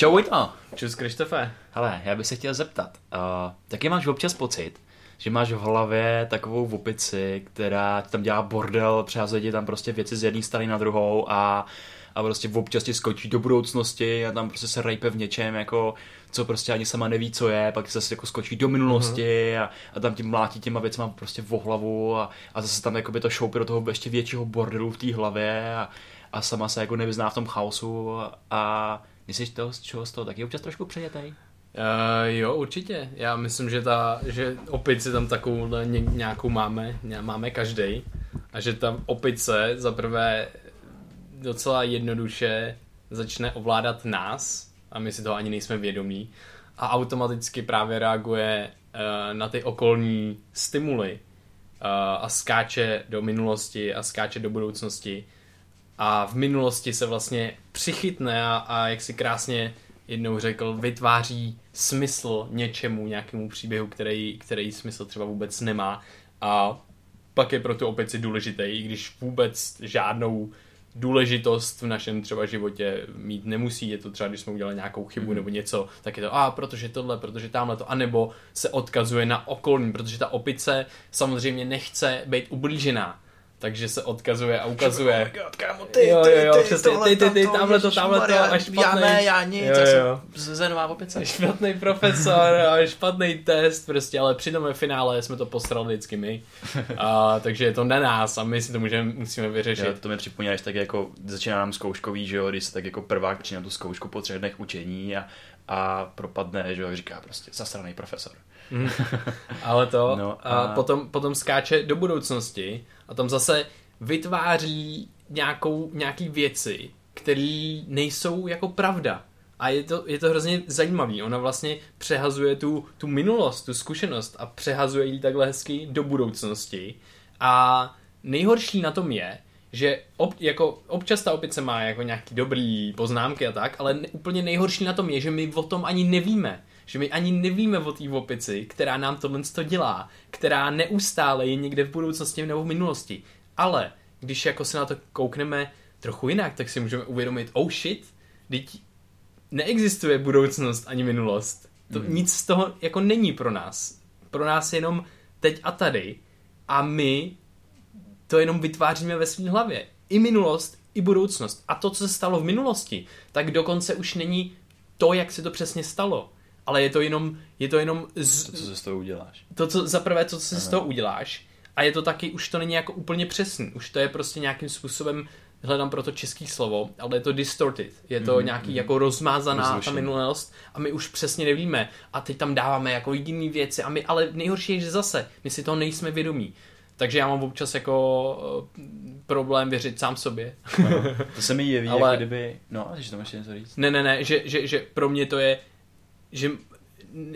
Čau Vojta. Čus Krištofe. Hele, já bych se chtěl zeptat, uh, taky máš občas pocit, že máš v hlavě takovou vopici, která ti tam dělá bordel, přehazuje ti tam prostě věci z jedné strany na druhou a, a prostě občas ti skočí do budoucnosti a tam prostě se rejpe v něčem, jako co prostě ani sama neví, co je, pak zase jako skočí do minulosti mm-hmm. a, a tam tím mlátí těma věcma prostě v hlavu a, a zase tam jako by to šoupí do toho ještě většího bordelu v té hlavě a, a sama se jako nevyzná v tom chaosu a myslíš to, z čeho z toho taky občas trošku přejetej? Uh, jo, určitě. Já myslím, že, ta, že opici tam takovou nějakou máme, máme každý a že tam opice za prvé docela jednoduše začne ovládat nás a my si toho ani nejsme vědomí a automaticky právě reaguje uh, na ty okolní stimuly uh, a skáče do minulosti a skáče do budoucnosti a v minulosti se vlastně přichytne a, a jak si krásně jednou řekl, vytváří smysl něčemu, nějakému příběhu, který, který smysl třeba vůbec nemá. A pak je pro tu opici důležitý, i když vůbec žádnou důležitost v našem třeba životě mít nemusí, je to třeba, když jsme udělali nějakou chybu mm. nebo něco, tak je to, a protože tohle, protože tamhle to, anebo se odkazuje na okolní, protože ta opice samozřejmě nechce být ublížená takže se odkazuje a ukazuje. Oh God, kámo, ty, jo, jo, jo, ty, přesně, ty, ty, ty, tamhle to, tamhle to, a špatný. Já ne, já nic, jo, jo. já jsem zenová opice. Špatný profesor a špatný test, prostě, ale při tom finále jsme to posrali vždycky my. A, takže je to na nás a my si to můžeme, musíme vyřešit. Jo, to mi připomíná, tak jako začíná nám zkouškový, že jo, když se tak jako prvák přijde na tu zkoušku po třech dnech učení a, a propadne, že jo, říká prostě zasraný profesor. Mm. Ale to no, a... a potom, potom skáče do budoucnosti a tam zase vytváří nějakou, nějaký věci, které nejsou jako pravda. A je to, je to hrozně zajímavý. Ona vlastně přehazuje tu, tu minulost, tu zkušenost a přehazuje ji takhle hezky do budoucnosti. A nejhorší na tom je, že ob, jako občas ta opice má jako nějaký dobrý poznámky a tak, ale ne, úplně nejhorší na tom je, že my o tom ani nevíme že my ani nevíme o té opici, která nám tohle to dělá, která neustále je někde v budoucnosti nebo v minulosti. Ale když jako se na to koukneme trochu jinak, tak si můžeme uvědomit, oh shit, teď neexistuje budoucnost ani minulost. To mm. nic z toho jako není pro nás. Pro nás je jenom teď a tady a my to jenom vytváříme ve své hlavě. I minulost, i budoucnost. A to, co se stalo v minulosti, tak dokonce už není to, jak se to přesně stalo ale je to jenom, je to jenom z... To, co se z toho uděláš. To, co, za prvé, to, co se Aha. z toho uděláš, a je to taky, už to není jako úplně přesný, už to je prostě nějakým způsobem, hledám pro to český slovo, ale je to distorted, je to mm, nějaký mm. jako rozmázaná Rozrušení. ta minulost a my už přesně nevíme a teď tam dáváme jako jiný věci a my, ale nejhorší je, že zase, my si toho nejsme vědomí. Takže já mám občas jako uh, problém věřit sám sobě. No, to se mi jeví, ale... jako kdyby... No, že to máš něco říct. Ne, ne, ne, že, že, že pro mě to je že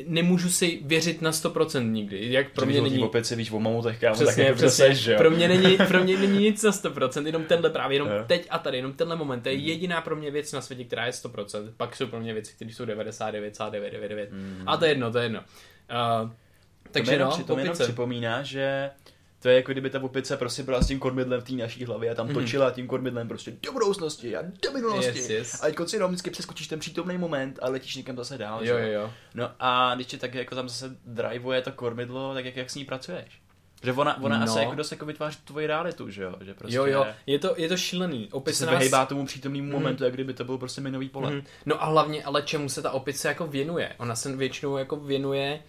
nemůžu si věřit na 100% nikdy. Jak pro mě není... opět si víš o mamutech, kámo, přesně, tak přesně. Seš, že jo? Pro mě, není, pro mě není nic na 100%, jenom tenhle právě, jenom yeah. teď a tady, jenom tenhle moment. To je hmm. jediná pro mě věc na světě, která je 100%. Pak jsou pro mě věci, které jsou 99,999. Mm. A to je jedno, to je jedno. Uh, takže to no, to jenom připomíná, že to je jako kdyby ta opice prostě byla s tím kormidlem v té naší hlavě a tam mm-hmm. točila tím kormidlem prostě do budoucnosti a do minulosti. Yes, yes. A teď si jenom vždycky přeskočíš ten přítomný moment a letíš někam zase dál. Jo, jo, jo. No a když ti tak jako tam zase drivuje to kormidlo, tak jak, jak s ní pracuješ? Že ona, ona no. asi jako dost jako vytváří tvoji realitu, že jo? Že prostě jo, jo, je to, je to šílený. Opice se nás... vyhejbá tomu přítomnému mm. momentu, jak kdyby to byl prostě minový pole. Mm. No a hlavně, ale čemu se ta opice jako věnuje? Ona se většinou jako věnuje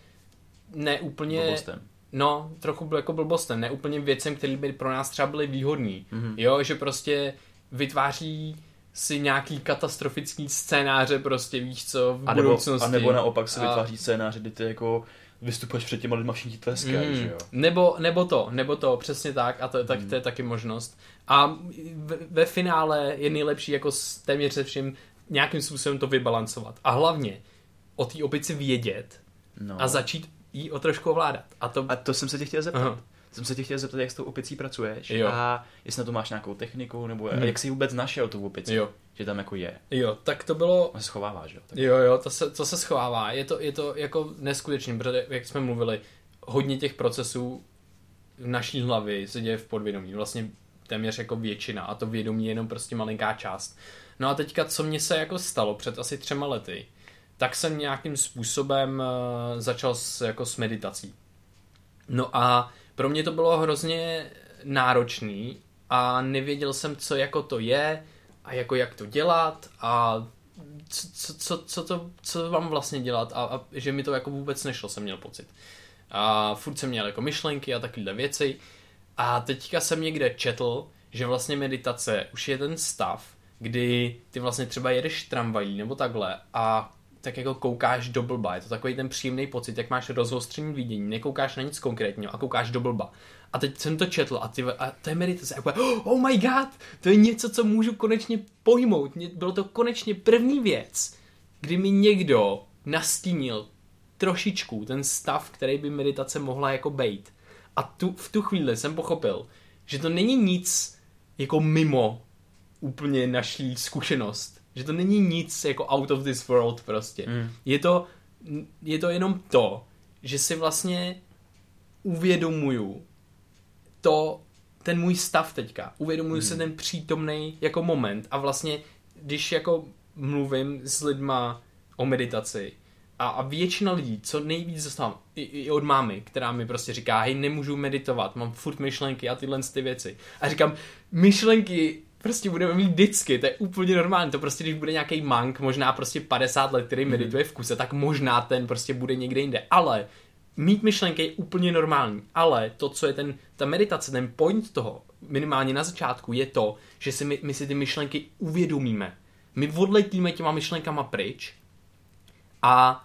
ne úplně... Blbostem No, trochu jako blbostem, ne úplně věcem, které by pro nás třeba byly výhodný. Mm-hmm. Jo, že prostě vytváří si nějaký katastrofický scénáře, prostě víš co, v a nebo, budoucnosti. A nebo naopak se vytváří scénáře, kdy ty jako vystupuješ před těma lidma, všichni ti tleskají, mm. že jo? Nebo, nebo to, nebo to, přesně tak, a to, tak, mm. to je taky možnost. A ve, ve finále je nejlepší jako s téměř se vším nějakým způsobem to vybalancovat. A hlavně o té opici vědět no. a začít jí o trošku ovládat. A to, a to jsem se tě chtěl zeptat. Uh-huh. Jsem se tě chtěl zeptat, jak s tou opicí pracuješ jo. a jestli na to máš nějakou techniku, nebo hmm. jak jsi vůbec našel tu opici, jo. že tam jako je. Jo, tak to bylo... On se schovává, že jo? Tak... Jo, jo, to se, to se schovává. Je to, je to jako neskutečný, protože jak jsme mluvili, hodně těch procesů v naší hlavě se děje v podvědomí. Vlastně téměř jako většina a to vědomí je jenom prostě malinká část. No a teďka, co mě se jako stalo před asi třema lety, tak jsem nějakým způsobem uh, začal s, jako s meditací. No a pro mě to bylo hrozně náročný a nevěděl jsem, co jako to je a jako jak to dělat a co, co, co, co, to, co vám vlastně dělat a, a že mi to jako vůbec nešlo, jsem měl pocit. A furt jsem měl jako myšlenky a takovéhle věci a teďka jsem někde četl, že vlastně meditace už je ten stav, kdy ty vlastně třeba jedeš tramvají nebo takhle a tak jako koukáš do blba. Je to takový ten příjemný pocit, jak máš rozostřený vidění, nekoukáš na nic konkrétního a koukáš do blba. A teď jsem to četl a, ty, a to je meditace. Jako, oh my god, to je něco, co můžu konečně pojmout. Bylo to konečně první věc, kdy mi někdo nastínil trošičku ten stav, který by meditace mohla jako bejt. A tu, v tu chvíli jsem pochopil, že to není nic jako mimo úplně naší zkušenost. Že to není nic jako out of this world prostě. Mm. Je, to, je to jenom to, že si vlastně uvědomuju to, ten můj stav teďka. Uvědomuju mm. se ten přítomný jako moment a vlastně, když jako mluvím s lidma o meditaci, a, a většina lidí, co nejvíc dostávám, i, i od mámy, která mi prostě říká, hej, nemůžu meditovat, mám furt myšlenky a tyhle ty věci. A říkám, myšlenky prostě budeme mít vždycky, to je úplně normální, to prostě, když bude nějaký mank, možná prostě 50 let, který mhm. medituje v kuse, tak možná ten prostě bude někde jinde, ale mít myšlenky je úplně normální, ale to, co je ten, ta meditace, ten point toho, minimálně na začátku, je to, že si my, my si ty myšlenky uvědomíme. My odletíme těma myšlenkama pryč a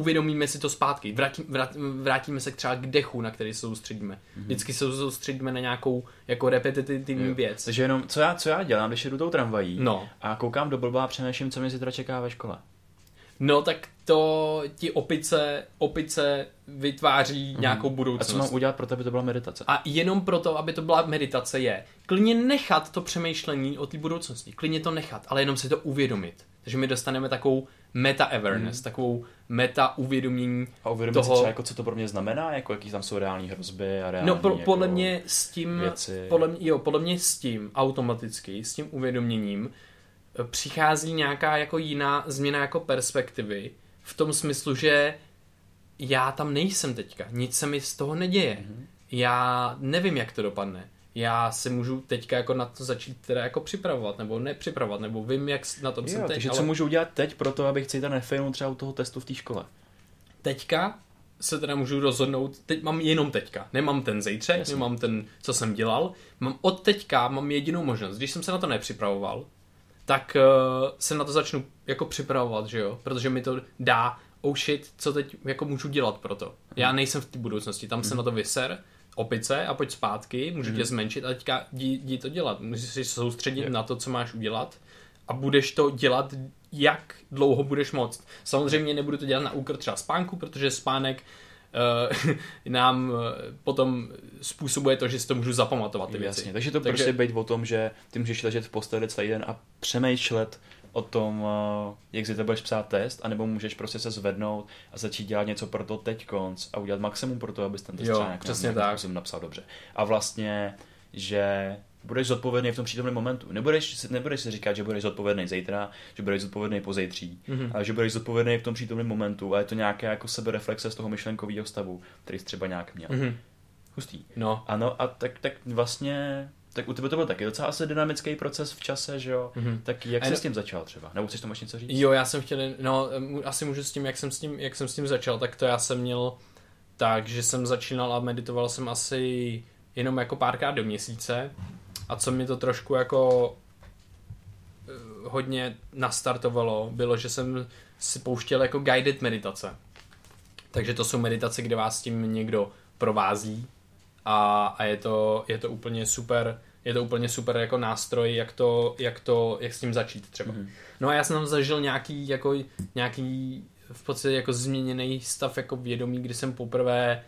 uvědomíme si to zpátky, vrátí, vrát, vrátíme se třeba k dechu, na který se soustředíme. Mm-hmm. Vždycky se soustředíme na nějakou jako repetitivní jo. věc. Takže jenom, co já, co já dělám, když jedu tou tramvají no. a koukám do blba a přemýšlím, co mě zítra čeká ve škole. No tak to ti opice, opice vytváří mm-hmm. nějakou budoucnost. A co mám udělat pro to, aby to byla meditace? A jenom proto, aby to byla meditace je klidně nechat to přemýšlení o té budoucnosti. Klidně to nechat, ale jenom si to uvědomit. Takže my dostaneme takovou meta-awareness, mm. takovou meta-uvědomění A uvědomit toho... si třeba, jako, co to pro mě znamená, jako jaký tam jsou reální hrozby a reální, No, pro, jako, podle mě s tím, věci. Podle, mě, jo, podle mě s tím automaticky, s tím uvědoměním eh, přichází nějaká jako jiná změna jako perspektivy v tom smyslu, že já tam nejsem teďka, nic se mi z toho neděje. Mm. Já nevím, jak to dopadne já se můžu teďka jako na to začít teda jako připravovat, nebo nepřipravovat, nebo vím, jak na tom jo, jsem teď. Takže ale... co můžu udělat teď pro to, abych si nefailnul třeba u toho testu v té škole? Teďka se teda můžu rozhodnout, teď mám jenom teďka, nemám ten zítřek, Jasně. nemám ten, co jsem dělal, mám od teďka mám jedinou možnost, když jsem se na to nepřipravoval, tak uh, se na to začnu jako připravovat, že jo, protože mi to dá, oh shit, co teď jako můžu dělat pro to. Já mhm. nejsem v té budoucnosti, tam hmm. se mhm. na to vyser, opice a pojď zpátky, můžu mm. tě mhm. zmenšit a teďka jdi, jdi to dělat. Musíš se soustředit yeah. na to, co máš udělat a budeš to dělat, jak dlouho budeš moct. Samozřejmě nebudu to dělat na úkor třeba spánku, protože spánek uh, nám uh, potom způsobuje to, že si to můžu zapamatovat ty věci. Jasně, takže to takže... prostě být o tom, že ty můžeš ležet v posteli celý den a přemýšlet o tom, eh, jak si to budeš psát test, anebo můžeš prostě se zvednout a začít dělat něco pro to teď konc a udělat maximum pro to, abys ten test jo, třeba nějak, přesně nějak tak. napsal dobře. A vlastně, že budeš zodpovědný v tom přítomném momentu. Nebudeš, nebudeš si říkat, že budeš zodpovědný zítra, že budeš zodpovědný pozejtří, mm-hmm. ale že budeš zodpovědný v tom přítomném momentu a je to nějaké jako sebereflexe z toho myšlenkového stavu, který jsi třeba nějak měl. Mm-hmm. Hustý. No. Ano, a tak, tak vlastně tak u tebe to byl taky docela asi dynamický proces v čase, že jo? Mm-hmm. Tak jak jsi s tím začal třeba? Nebo chceš tomu ještě něco říct? Jo, já jsem chtěl, no asi můžu s tím, jak jsem s tím, jak jsem s tím začal, tak to já jsem měl tak, že jsem začínal a meditoval jsem asi jenom jako párkrát do měsíce a co mi to trošku jako eh, hodně nastartovalo, bylo, že jsem si pouštěl jako guided meditace. Takže to jsou meditace, kde vás tím někdo provází a, a je, to, je to úplně super je to úplně super jako nástroj, jak to, jak to, jak s tím začít třeba. Mm-hmm. No a já jsem tam zažil nějaký, jako, nějaký v podstatě jako změněný stav jako vědomí, kdy jsem poprvé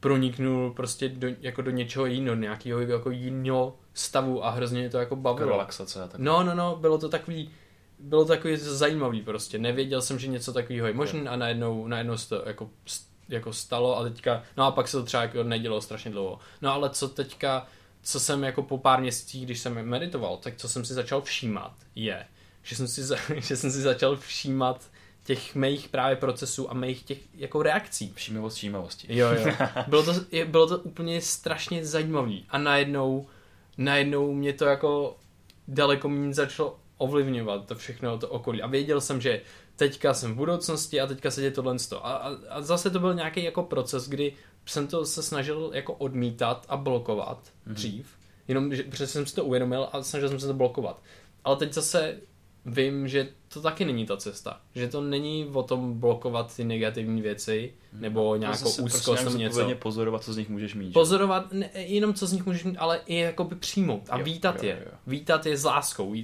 proniknul prostě do, jako do něčeho jiného, nějakého jako jiného stavu a hrozně to jako bavilo. Relaxace. Tak. No, no, no, bylo to takový, bylo to takový zajímavý prostě. Nevěděl jsem, že něco takového je možné a najednou, najednou to jako jako stalo a teďka, no a pak se to třeba jako nedělo strašně dlouho. No ale co teďka, co jsem jako po pár měsících, když jsem meditoval, tak co jsem si začal všímat, je, že jsem si, za, že jsem si začal všímat těch mých právě procesů a mých těch jako reakcí. Všímavost všímavosti. Jo, jo. Bylo to, bylo to úplně strašně zajímavý a najednou, najednou mě to jako daleko méně začalo ovlivňovat to všechno, to okolí. A věděl jsem, že teďka jsem v budoucnosti a teďka se děje tohle. A, a, a zase to byl nějaký jako proces, kdy jsem to se snažil jako odmítat a blokovat mm-hmm. dřív. Jenom, že, protože jsem si to uvědomil a snažil jsem se to blokovat. Ale teď zase vím, že to taky není ta cesta. Že to není o tom blokovat ty negativní věci, nebo nějakou prostě úzkost nebo něco. pozorovat, co z nich můžeš mít. Pozorovat, ne, jenom co z nich můžeš mít, ale i jakoby přijmout a jo, vítat jo, je. Jo, jo. Vítat je s láskou.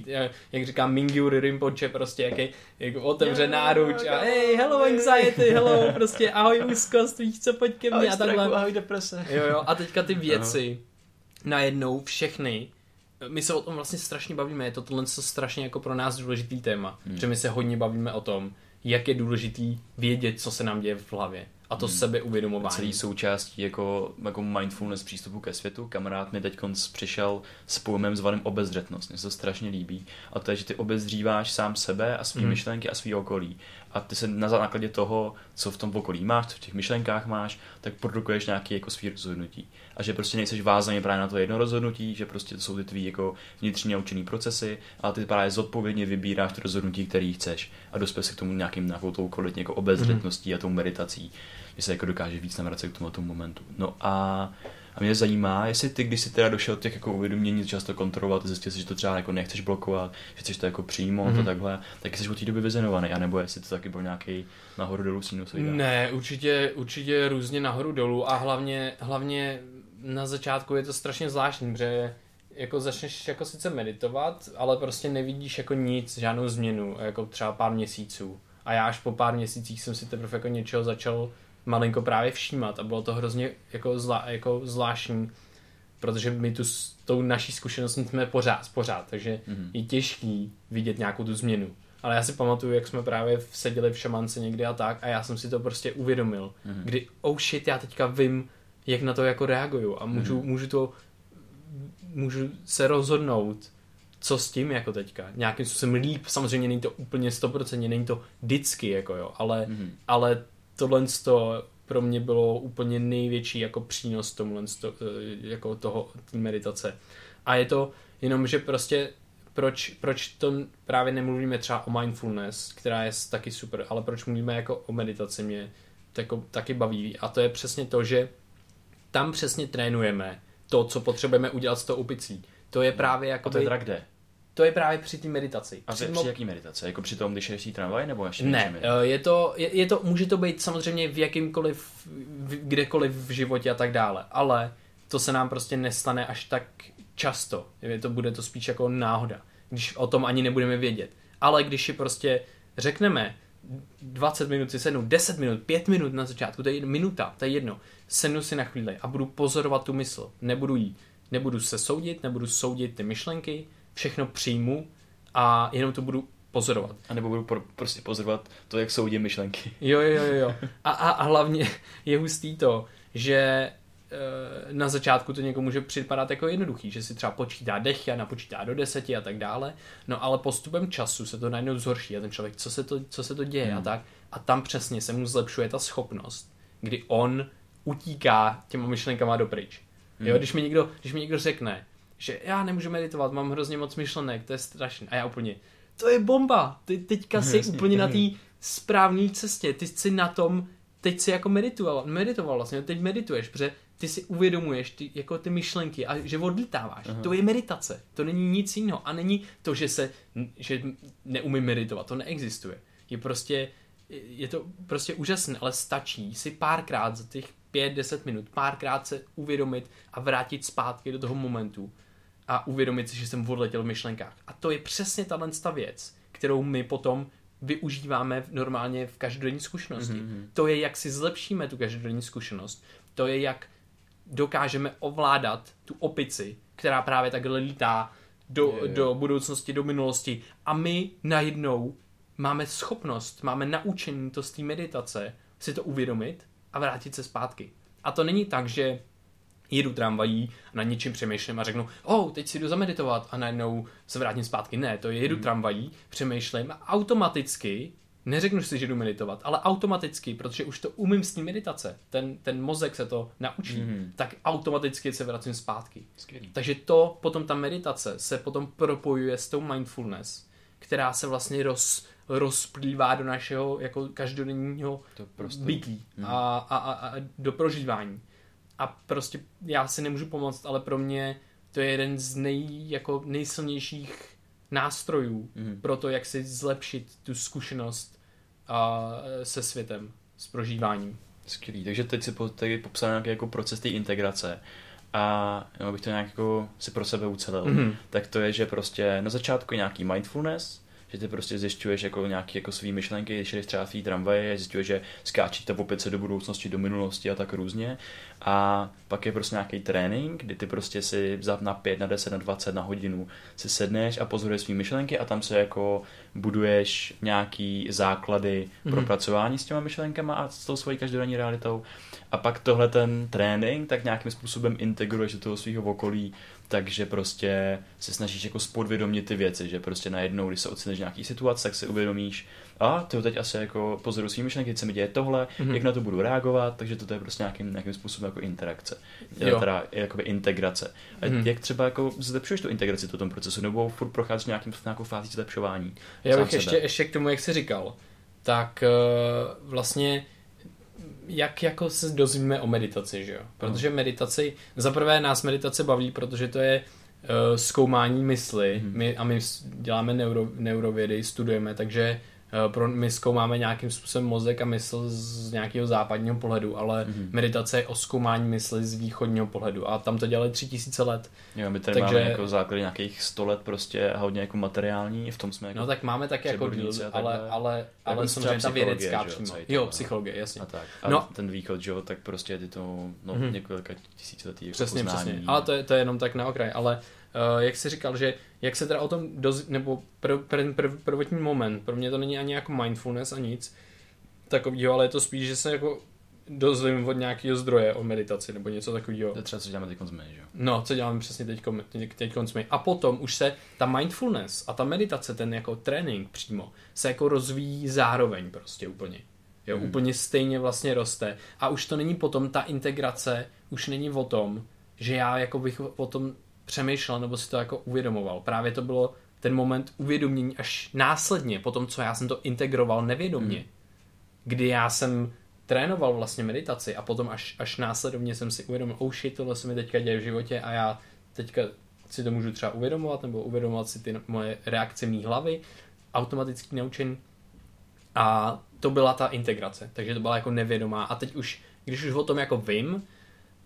Jak říká Mingyur Rinpoche, prostě jaký, jak otevře jo, náruč a hey, hello anxiety, hello, prostě ahoj úzkost, víš co, pojď ke mně a takhle. Ahoj deprese. Jo, jo, a teďka ty věci, najednou všechny my se o tom vlastně strašně bavíme, je to tohle strašně jako pro nás důležitý téma, hmm. protože my se hodně bavíme o tom, jak je důležitý vědět, co se nám děje v hlavě. A to hmm. sebeuvědomování. Celý součástí jako, jako mindfulness přístupu ke světu. Kamarád mi teď přišel s pojmem zvaným obezřetnost. Mně se to strašně líbí. A to je, že ty obezříváš sám sebe a svý hmm. myšlenky a svý okolí. A ty se na základě toho, co v tom okolí máš, co v těch myšlenkách máš, tak produkuješ nějaké jako svý rozhodnutí a že prostě nejseš vázaný právě na to jedno rozhodnutí, že prostě to jsou ty tvý jako vnitřní naučený procesy, ale ty právě zodpovědně vybíráš to rozhodnutí, který chceš a dospěl se k tomu nějakým nějakou tou kvalitně jako obezřetností mm-hmm. a tou meditací, že se jako dokáže víc navracet k tomu, tomu momentu. No a a mě zajímá, jestli ty, když jsi teda došel těch jako uvědomění, často kontrolovat, zjistil jsi, že to třeba jako nechceš blokovat, že chceš to jako přijmout mm-hmm. a mhm. takhle, tak jsi od té doby vyzenovaný, anebo jestli to taky byl nějaký nahoru dolů sinusoida? Ne, určitě, určitě různě nahoru dolů a hlavně, hlavně na začátku je to strašně zvláštní, protože jako začneš jako sice meditovat, ale prostě nevidíš jako nic, žádnou změnu, jako třeba pár měsíců. A já až po pár měsících jsem si teprve jako něčeho začal malinko právě všímat a bylo to hrozně jako, zla, jako zvláštní, protože my tu s tou naší zkušeností jsme pořád, pořád, takže mm-hmm. je těžký vidět nějakou tu změnu. Ale já si pamatuju, jak jsme právě seděli v šamance někdy a tak a já jsem si to prostě uvědomil, mm-hmm. kdy oh shit, já teďka vím, jak na to jako reaguju a můžu, mm-hmm. můžu to můžu se rozhodnout, co s tím jako teďka. Nějakým způsobem líp, samozřejmě není to úplně 100%, není to vždycky, jako jo, ale, mm-hmm. ale tohle to pro mě bylo úplně největší jako přínos tomuhle to, eh, jako toho meditace. A je to jenom, že prostě proč, proč to právě nemluvíme třeba o mindfulness, která je taky super, ale proč mluvíme jako o meditaci mě tako, taky baví. A to je přesně to, že tam přesně trénujeme to, co potřebujeme udělat s tou upicí. To je právě jako. To je teda kde? To je právě při té meditaci. A při, při jaký meditace? Jako při tom, když jedeš tramvaj nebo ještě Ne, eh, je to, je, je, to, může to být samozřejmě v jakýmkoliv, v, kdekoliv v životě a tak dále, ale to se nám prostě nestane až tak často. Je to bude to spíš jako náhoda, když o tom ani nebudeme vědět. Ale když si prostě řekneme, 20 minut si sednu, 10 minut, 5 minut na začátku, to je minuta, to je jedno. Sednu si na chvíli a budu pozorovat tu mysl. Nebudu jí, nebudu se soudit, nebudu soudit ty myšlenky, všechno přijmu a jenom to budu pozorovat. A nebo budu pro, prostě pozorovat to, jak soudí myšlenky. Jo, jo, jo, jo. A, a, a hlavně je hustý to, že Eh, na začátku to někomu může připadat jako jednoduchý, že si třeba počítá dechy a napočítá do deseti a tak dále, no ale postupem času se to najednou zhorší a ten člověk, co se to, co se to děje hmm. a tak, a tam přesně se mu zlepšuje ta schopnost, kdy on utíká těma myšlenkama dopryč. Hmm. Jo, když mi, někdo, když mi někdo řekne, že já nemůžu meditovat, mám hrozně moc myšlenek, to je strašné. A já úplně, to je bomba, ty teďka jsi úplně na té správné cestě, ty jsi na tom, teď jsi jako meditoval, meditoval vlastně, teď medituješ, protože ty si uvědomuješ ty, jako ty myšlenky a že odlítáváš. Aha. To je meditace. To není nic jiného. A není to, že se, že neumím meditovat. To neexistuje. Je prostě, je to prostě úžasné, ale stačí si párkrát za těch pět, deset minut, párkrát se uvědomit a vrátit zpátky do toho momentu a uvědomit si, že jsem odletěl v myšlenkách. A to je přesně ta věc, kterou my potom využíváme normálně v každodenní zkušenosti. Mm-hmm. To je, jak si zlepšíme tu každodenní zkušenost. To je, jak dokážeme ovládat tu opici, která právě takhle lítá do, je, je. do budoucnosti, do minulosti a my najednou máme schopnost, máme naučení to z té meditace si to uvědomit a vrátit se zpátky. A to není tak, že jedu tramvají a na něčím přemýšlím a řeknu, oh, teď si jdu zameditovat a najednou se vrátím zpátky. Ne, to je jedu mm. tramvají, přemýšlím a automaticky neřeknu si, že jdu meditovat, ale automaticky, protože už to umím s tím meditace, ten, ten mozek se to naučí, mm. tak automaticky se vracím zpátky. Skvělý. Takže to, potom ta meditace se potom propojuje s tou mindfulness, která se vlastně roz, rozplývá do našeho jako každodenního bytí mm. a, a, a, a do prožívání. A prostě já si nemůžu pomoct, ale pro mě to je jeden z nej, jako nejsilnějších nástrojů mm. pro to, jak si zlepšit tu zkušenost a, se světem, s prožíváním. Skvělý, takže teď si tady popsal nějaký jako proces té integrace a jo, bych to nějak jako si pro sebe ucelil, mm-hmm. tak to je, že prostě na začátku je nějaký mindfulness, že ty prostě zjišťuješ jako nějaké jako svý myšlenky, když jdeš třeba v té tramvaji, zjišťuješ, že skáčíte opět se do budoucnosti, do minulosti a tak různě. A pak je prostě nějaký trénink, kdy ty prostě si na 5, na 10, na 20, na hodinu si sedneš a pozoruješ svý myšlenky a tam se jako buduješ nějaký základy mm-hmm. pro mhm. pracování s těma myšlenkama a s tou svojí každodenní realitou. A pak tohle ten trénink tak nějakým způsobem integruješ do toho svého okolí, takže prostě se snažíš jako spodvědomit ty věci, že prostě najednou, když se ocitneš nějaký situace, tak si uvědomíš, a ty teď asi jako pozoru svými myšlenky, co mi děje tohle, mm-hmm. jak na to budu reagovat, takže to je prostě nějakým, nějakým způsobem jako interakce, jo. teda jakoby integrace. A mm-hmm. jak třeba jako zlepšuješ tu integraci v tom procesu, nebo furt procházíš nějakým, nějakou fází zlepšování? Já bych ještě, ještě k tomu, jak jsi říkal, tak uh, vlastně jak jako se dozvíme o meditaci, že jo? Protože meditaci, za prvé nás meditace baví, protože to je uh, zkoumání mysli hmm. my, a my děláme neuro, neurovědy, studujeme, takže pro, my zkoumáme nějakým způsobem mozek a mysl z nějakého západního pohledu, ale mm-hmm. meditace je o zkoumání mysli z východního pohledu a tam to dělali tři tisíce let. Jo, my tady Takže... máme jako základy nějakých sto let prostě a hodně jako materiální, v tom jsme jako No tak máme tak jako díl, ale, ale, ale jako samozřejmě ta vědecká přímo. Jo, psychologie, jasně. A tak. A no. ten východ, že jo, tak prostě je to no, mm-hmm. několika tisíciletí jako Přesně, poznání. přesně. Ale to je, to je jenom tak na okraj, ale uh, jak jsi říkal, že jak se teda o tom doz, nebo pr, pr, pr, prvotní moment, pro mě to není ani jako mindfulness a nic takového, ale je to spíš, že se jako dozvím od nějakého zdroje o meditaci nebo něco takového. To je třeba, co děláme teď my, že jo? No, co děláme přesně teď, teď my. A potom už se ta mindfulness a ta meditace, ten jako trénink přímo, se jako rozvíjí zároveň prostě úplně. Jo, hmm. úplně stejně vlastně roste. A už to není potom ta integrace, už není o tom, že já jako bych o tom přemýšlel nebo si to jako uvědomoval. Právě to bylo ten moment uvědomění až následně, po tom, co já jsem to integroval nevědomně. Hmm. Kdy já jsem trénoval vlastně meditaci a potom až, až následovně jsem si uvědomil, oh shit, tohle se mi teďka děje v životě a já teďka si to můžu třeba uvědomovat nebo uvědomovat si ty moje reakce mý hlavy, automatický naučení a to byla ta integrace, takže to byla jako nevědomá a teď už, když už o tom jako vím,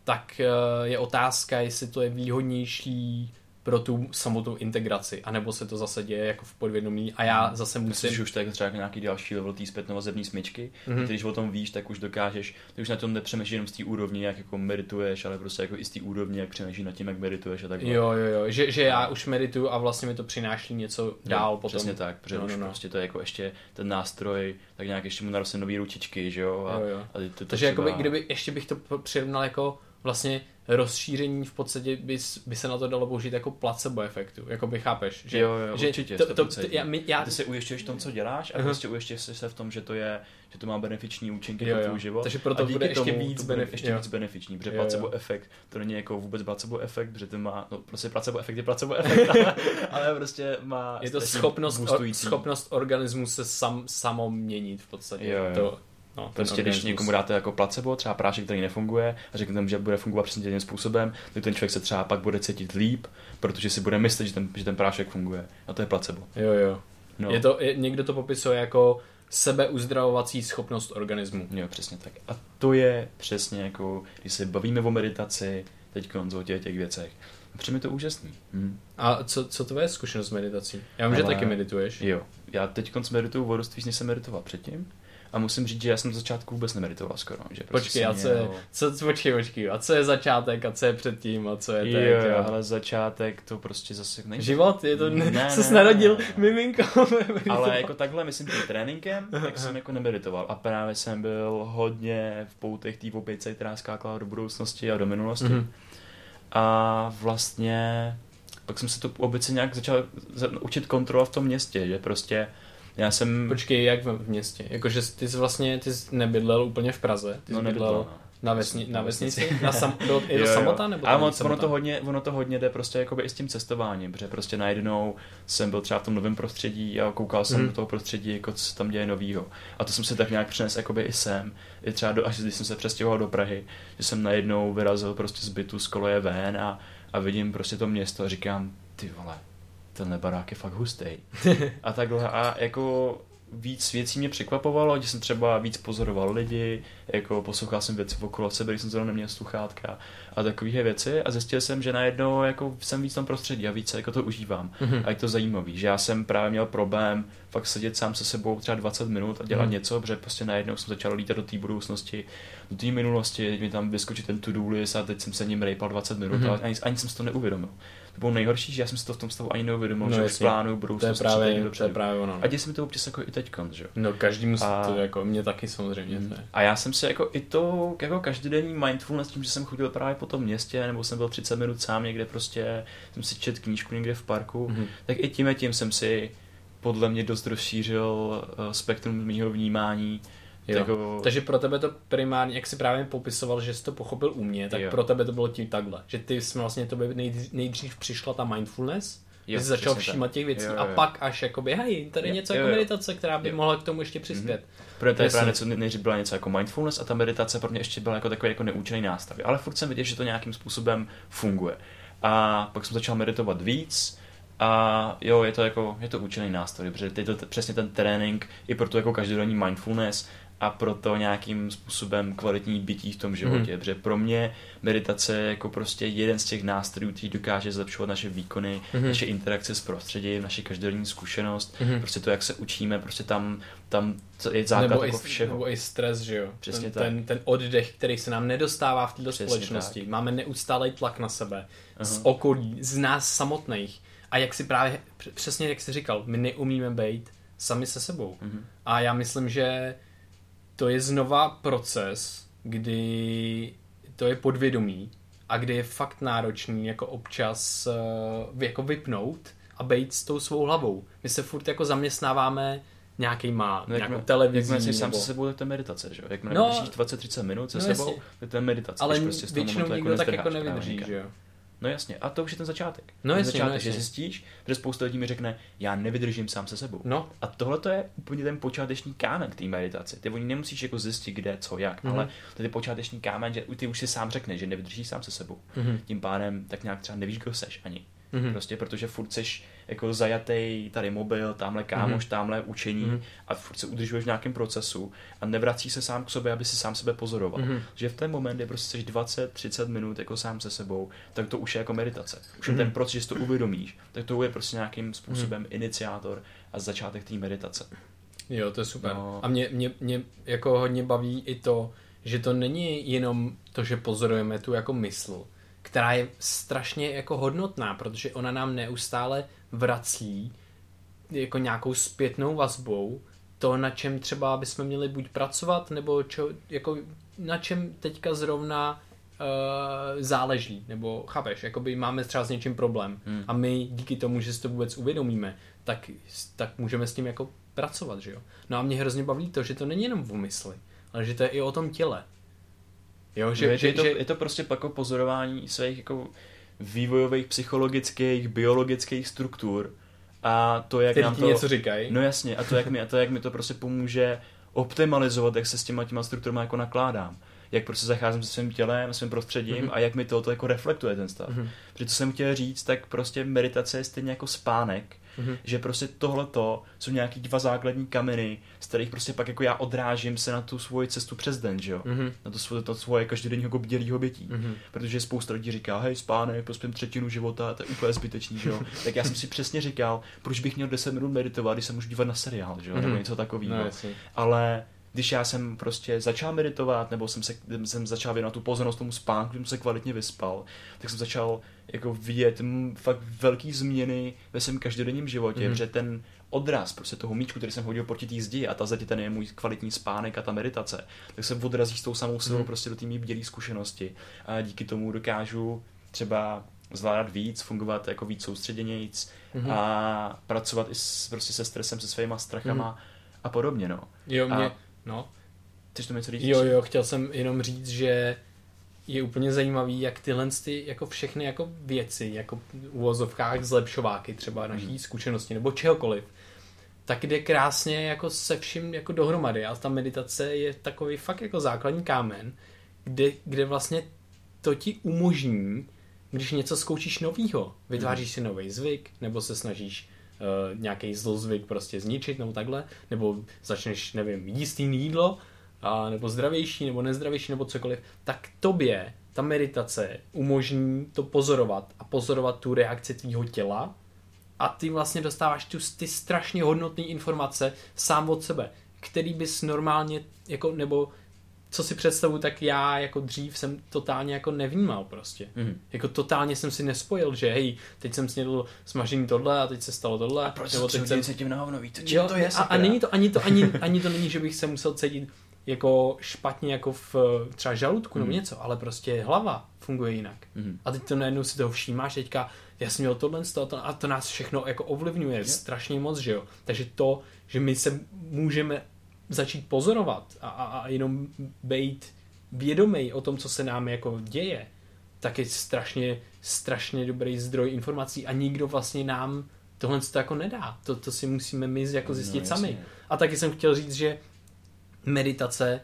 tak eh, je otázka, jestli to je výhodnější pro tu samotnou integraci, anebo se to zase děje jako v podvědomí a já hmm. zase musím... Myslíš už tak třeba nějaký další level té zpětnovazební smyčky, mm-hmm. když o tom víš, tak už dokážeš, ty už na tom nepřemýšlíš jenom z té úrovně, jak jako medituješ, ale prostě jako i z té úrovně, jak přemýšlíš nad tím, jak medituješ a tak Jo, jo, jo, že, že já už medituju a vlastně mi to přináší něco dál jo, potom. Přesně tak, protože no, no, no. prostě to je jako ještě ten nástroj, tak nějak ještě mu naroste nový ručičky, že jo? A, jo, jo. A to, to Takže třeba... jakoby, kdyby ještě bych to přirovnal jako vlastně rozšíření v podstatě by, by se na to dalo použít jako placebo efektu, jako by chápeš, že, jo, jo, že určitě, to, to, to, já, my, já... ty se ujišťuješ v tom, co děláš a uh-huh. prostě ujišťuješ se v tom, že to je, že to má benefiční účinky jo, pro tvůj život. Takže proto a bude ještě tomu, víc, benef- ještě jo. víc benefiční, protože jo, placebo jo. efekt, to není jako vůbec placebo efekt, protože to má, no prostě placebo efekt je placebo efekt, ale, ale prostě má Je to schopnost, or, schopnost organismu se sam, samo měnit v podstatě. Jo, jo. To, No, prostě když někomu dáte jako placebo, třeba prášek, který nefunguje, a řeknete mu, že bude fungovat přesně tím způsobem, tak ten člověk se třeba pak bude cítit líp, protože si bude myslet, že ten, že ten prášek funguje. A to je placebo. Jo, jo. No. Je to, je, někdo to popisuje jako sebeuzdravovací schopnost organismu. Jo, přesně tak. A to je přesně jako, když se bavíme o meditaci, teď o těch, těch věcech. Přijme to úžasný. Hm. A co, co to je zkušenost s meditací? Já vím, Ale... že taky medituješ. Jo, já teď medituju o dost víc, než jsem meditoval předtím A musím říct, že já jsem na začátku vůbec nemeditoval skoro. Že prostě počkej, a co je, co, počkej, počkej, a co je začátek, a co je předtím, a co je teď? Jo, jo, ale začátek to prostě zase nejde. Život, je to, ne, ne, se narodil ne, ne. miminko. ale jako takhle, myslím, tím tréninkem, tak jsem jako nemeditoval. A právě jsem byl hodně v poutech té opice, která skákala do budoucnosti a do minulosti. Mm-hmm. A vlastně pak jsem se tu obice nějak začal učit kontrolovat v tom městě, že prostě já jsem... Počkej, jak v městě? Jakože ty jsi vlastně, ty jsi nebydlel úplně v Praze, ty jsi no, bydlel no. na, vesni, na vesnici? Na sam, byl, je to jo, samota? Nebo Ale ono, ono, to hodně, ono to hodně jde prostě jakoby i s tím cestováním, protože prostě najednou jsem byl třeba v tom novém prostředí a koukal jsem mm. do toho prostředí, jako co se tam děje novýho. A to jsem si tak nějak přinesl jakoby i sem. I třeba do, až když jsem se přestěhoval do Prahy, že jsem najednou vyrazil prostě z bytu z koleje ven a, a vidím prostě to město a říkám, ty vole, tenhle barák je fakt hustý. a takhle. A jako víc věcí mě překvapovalo, že jsem třeba víc pozoroval lidi, jako poslouchal jsem věci okolo sebe, když jsem zrovna neměl sluchátka a takové věci a zjistil jsem, že najednou jako jsem víc v tom prostředí a víc jako to užívám. Mm-hmm. A je to zajímavý, že já jsem právě měl problém fakt sedět sám se sebou třeba 20 minut a dělat mm-hmm. něco, protože prostě najednou jsem začal lítat do té budoucnosti, do té minulosti, mi tam vyskočit ten to-do list a teď jsem se ním rejpal 20 minut mm-hmm. a ani, ani jsem si to neuvědomil to bylo nejhorší, že já jsem si to v tom stavu ani neuvědomil, no, že už plánu budoucnost. To je právě, to je právě ono. A děje se mi to občas jako i teď, že No každý musí a... to jako, mě taky samozřejmě. Mm. A já jsem si jako i to, jako každodenní mindfulness, tím, že jsem chodil právě po tom městě, nebo jsem byl 30 minut sám někde prostě, jsem si čet knížku někde v parku, mm. tak i tím a tím jsem si podle mě dost rozšířil uh, spektrum mého vnímání Jo. Jako... Takže pro tebe to primárně, jak jsi právě popisoval, že jsi to pochopil u mě, tak jo. pro tebe to bylo tím takhle. Že ty jsi vlastně to nejdřív, nejdřív přišla ta mindfulness, Jo, jsi začal všímat těch věcí jo, jo. a pak až jakoby, hej, tady je něco jo, jako jo. meditace, která by jo. mohla k tomu ještě přispět. Mm-hmm. Protože to je právě něco, nejdřív byla něco jako mindfulness a ta meditace pro mě ještě byla jako takový jako neúčinný nástav. Ale furt jsem viděl, že to nějakým způsobem funguje. A pak jsem začal meditovat víc, a jo, je to jako, je to účinný nástroj, protože je to t- přesně ten trénink i pro to jako každodenní mindfulness, a proto nějakým způsobem kvalitní bytí v tom životě. Mm. Protože pro mě meditace je jako prostě jeden z těch nástrojů, který dokáže zlepšovat naše výkony, mm. naše interakce s prostředím, naše každodenní zkušenost, mm. prostě to, jak se učíme, prostě tam, tam je základ nebo jako i, všeho. Nebo i stres, že jo? Přesně ten, tak. Ten, ten oddech, který se nám nedostává v této společnosti. Tak. Máme neustálý tlak na sebe, uh-huh. z okolí, z nás samotných. A jak si právě, přesně jak jsi říkal, my neumíme být sami se sebou. Uh-huh. A já myslím, že to je znova proces, kdy to je podvědomí a kdy je fakt náročný jako občas uh, jako vypnout a být s tou svou hlavou. My se furt jako zaměstnáváme nějakýma, no, nějakou televizí. Jak nebo... sám se sebou, tak to je meditace, že jo? Jak no, 20-30 minut se no, sebou, to je meditace. Ale prostě většinou nikdo jako tak jako nevydrží, že jo? No jasně, a to už je ten začátek. No ten jasně, začátek, no jasně. že zjistíš, že spousta lidí mi řekne, já nevydržím sám se sebou. No. A tohle to je úplně ten počáteční kámen k té meditaci. Ty oni nemusíš jako zjistit, kde, co, jak, mm-hmm. ale to je počáteční kámen, že ty už si sám řekneš, že nevydržíš sám se sebou. Mm-hmm. Tím pádem tak nějak třeba nevíš, kdo seš ani. Mm-hmm. Prostě protože furt seš jako zajatý tady mobil, tamhle kámoš, mm-hmm. tamhle učení mm-hmm. a furt se udržuješ v nějakém procesu a nevrací se sám k sobě, aby si sám sebe pozoroval. Mm-hmm. Že v ten moment, kdy prostě jsi 20-30 minut jako sám se sebou, tak to už je jako meditace. Už mm-hmm. ten proces, že si to uvědomíš, tak to je prostě nějakým způsobem mm-hmm. iniciátor a začátek té meditace. Jo, to je super. No. A mě, mě, mě jako hodně baví i to, že to není jenom to, že pozorujeme tu jako mysl, která je strašně jako hodnotná, protože ona nám neustále vrací jako nějakou zpětnou vazbou to, na čem třeba bychom měli buď pracovat, nebo čo, jako na čem teďka zrovna uh, záleží, nebo chápeš, jakoby máme třeba s něčím problém hmm. a my díky tomu, že si to vůbec uvědomíme, tak, tak můžeme s tím jako pracovat, že jo. No a mě hrozně baví to, že to není jenom v mysli, ale že to je i o tom těle. Jo, že, no je, že, je, to, že... je to prostě jako pozorování svých jako vývojových, psychologických, biologických struktur a to, jak Který nám to... něco říkají. No jasně, a to, jak mi, a to, jak mi to prostě pomůže optimalizovat, jak se s těma, těma strukturami jako nakládám. Jak prostě zacházím se svým tělem, svým prostředím mm-hmm. a jak mi to, to jako reflektuje ten stav. Mm-hmm. Protože co jsem chtěl říct, tak prostě meditace je stejně jako spánek, Mm-hmm. Že prostě tohleto jsou nějaký dva základní kameny, z kterých prostě pak jako já odrážím se na tu svoji cestu přes den, že jo? Mm-hmm. Na to svoje, to svoje každodenního jako bdělýho bytí. Mm-hmm. Protože spousta lidí říká, hej, spánek, prospím třetinu života, to je úplně zbytečný, že jo? tak já jsem si přesně říkal, proč bych měl 10 minut meditovat, když se můžu dívat na seriál, že jo? Mm-hmm. Nebo něco takového. No, Ale když já jsem prostě začal meditovat, nebo jsem, se, jsem začal věnovat tu pozornost tomu spánku, jsem se kvalitně vyspal, tak jsem začal jako vidět fakt velký změny ve svém každodenním životě, mm-hmm. protože ten odraz prostě toho míčku, který jsem hodil proti té zdi a ta zdi ten je můj kvalitní spánek a ta meditace, tak se odrazí s tou samou silou mm. prostě do té mý bdělé zkušenosti a díky tomu dokážu třeba zvládat víc, fungovat jako víc soustředěnějíc mm-hmm. a pracovat i s, prostě se stresem, se svýma strachama mm. a podobně, no. Jo, mě, a, no. Chceš to něco říct? Jo, jo, chtěl jsem jenom říct, že je úplně zajímavý, jak tyhle ty, jako všechny jako věci, jako v uvozovkách zlepšováky třeba naší mm. zkušenosti nebo čehokoliv, tak jde krásně jako se vším jako dohromady a ta meditace je takový fakt jako základní kámen, kde, kde vlastně to ti umožní, když něco zkoušíš novýho, vytváříš si nový zvyk, nebo se snažíš uh, nějaký zlozvyk prostě zničit, nebo takhle, nebo začneš, nevím, jíst jiný jídlo, a, nebo zdravější, nebo nezdravější, nebo cokoliv, tak tobě ta meditace umožní to pozorovat a pozorovat tu reakci tvýho těla a ty vlastně dostáváš tu, ty strašně hodnotné informace sám od sebe, který bys normálně, jako, nebo co si představu, tak já jako dřív jsem totálně jako nevnímal prostě. Mm. Jako totálně jsem si nespojil, že hej, teď jsem snědl smažený tohle a teď se stalo tohle. A proč nebo teď jsem... se tím na hovno ví, co, jo, to je a, a, není to, ani to, ani, ani to není, že bych se musel cítit jako špatně jako v třeba žaludku mm. nebo mhm. něco, ale prostě hlava funguje jinak. Mm. A teď to najednou si toho všímáš, teďka já jsem měl tohle to, a to nás všechno jako ovlivňuje je. strašně moc, že jo. Takže to, že my se můžeme začít pozorovat a, a, a jenom být vědomý o tom, co se nám jako děje, tak je strašně, strašně dobrý zdroj informací a nikdo vlastně nám tohle to jako nedá. To, to si musíme my jako no, zjistit no, sami. A taky jsem chtěl říct, že meditace